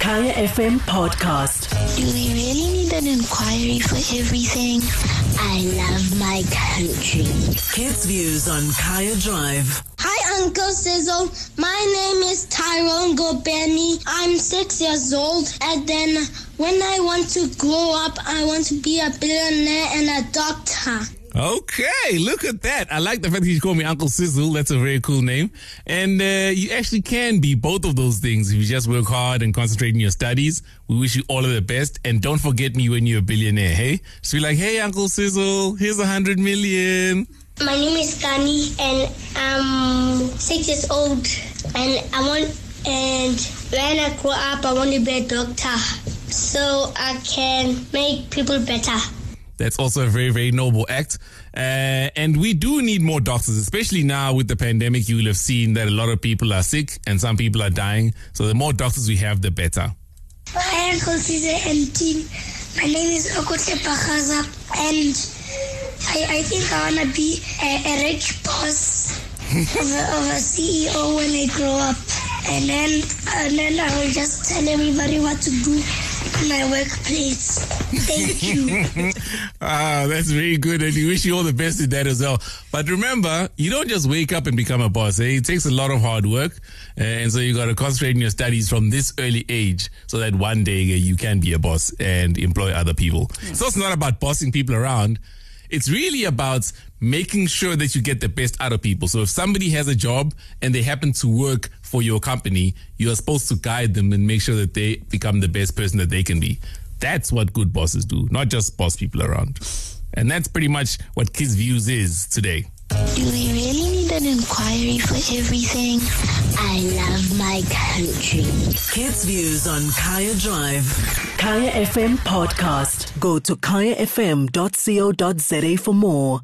Kaya FM podcast. Do we really need an inquiry for everything? I love my country. Kids Views on Kaya Drive. Hi, Uncle Sizzle. My name is Tyrone Gobeni. I'm six years old. And then when I want to grow up, I want to be a billionaire and a doctor. Okay, look at that. I like the fact that you call me Uncle Sizzle. That's a very cool name. And uh, you actually can be both of those things if you just work hard and concentrate in your studies. We wish you all of the best. And don't forget me when you're a billionaire, hey? Just be like, hey, Uncle Sizzle, here's a hundred million. My name is Kani, and I'm six years old. And I want, and when I grow up, I want to be a doctor so I can make people better. That's also a very, very noble act. Uh, and we do need more doctors, especially now with the pandemic. You will have seen that a lot of people are sick and some people are dying. So the more doctors we have, the better. Hi, Uncle Caesar and team. My name is Okote Pakaza, and I, I think I want to be a, a rich boss of a, of a CEO when I grow up. And then, and then I will just tell everybody what to do my workplace. Thank you. Ah, that's very good. And we wish you all the best in that as well. But remember, you don't just wake up and become a boss. Eh? It takes a lot of hard work. Uh, and so you got to concentrate on your studies from this early age so that one day uh, you can be a boss and employ other people. So it's not about bossing people around. It's really about making sure that you get the best out of people. So if somebody has a job and they happen to work for your company, you are supposed to guide them and make sure that they become the best person that they can be. That's what good bosses do, not just boss people around. And that's pretty much what Kids Views is today. Do we really need an inquiry for everything? I love my country. Kids Views on Kaya Drive. Kaya FM podcast. Go to kayafm.co.za for more.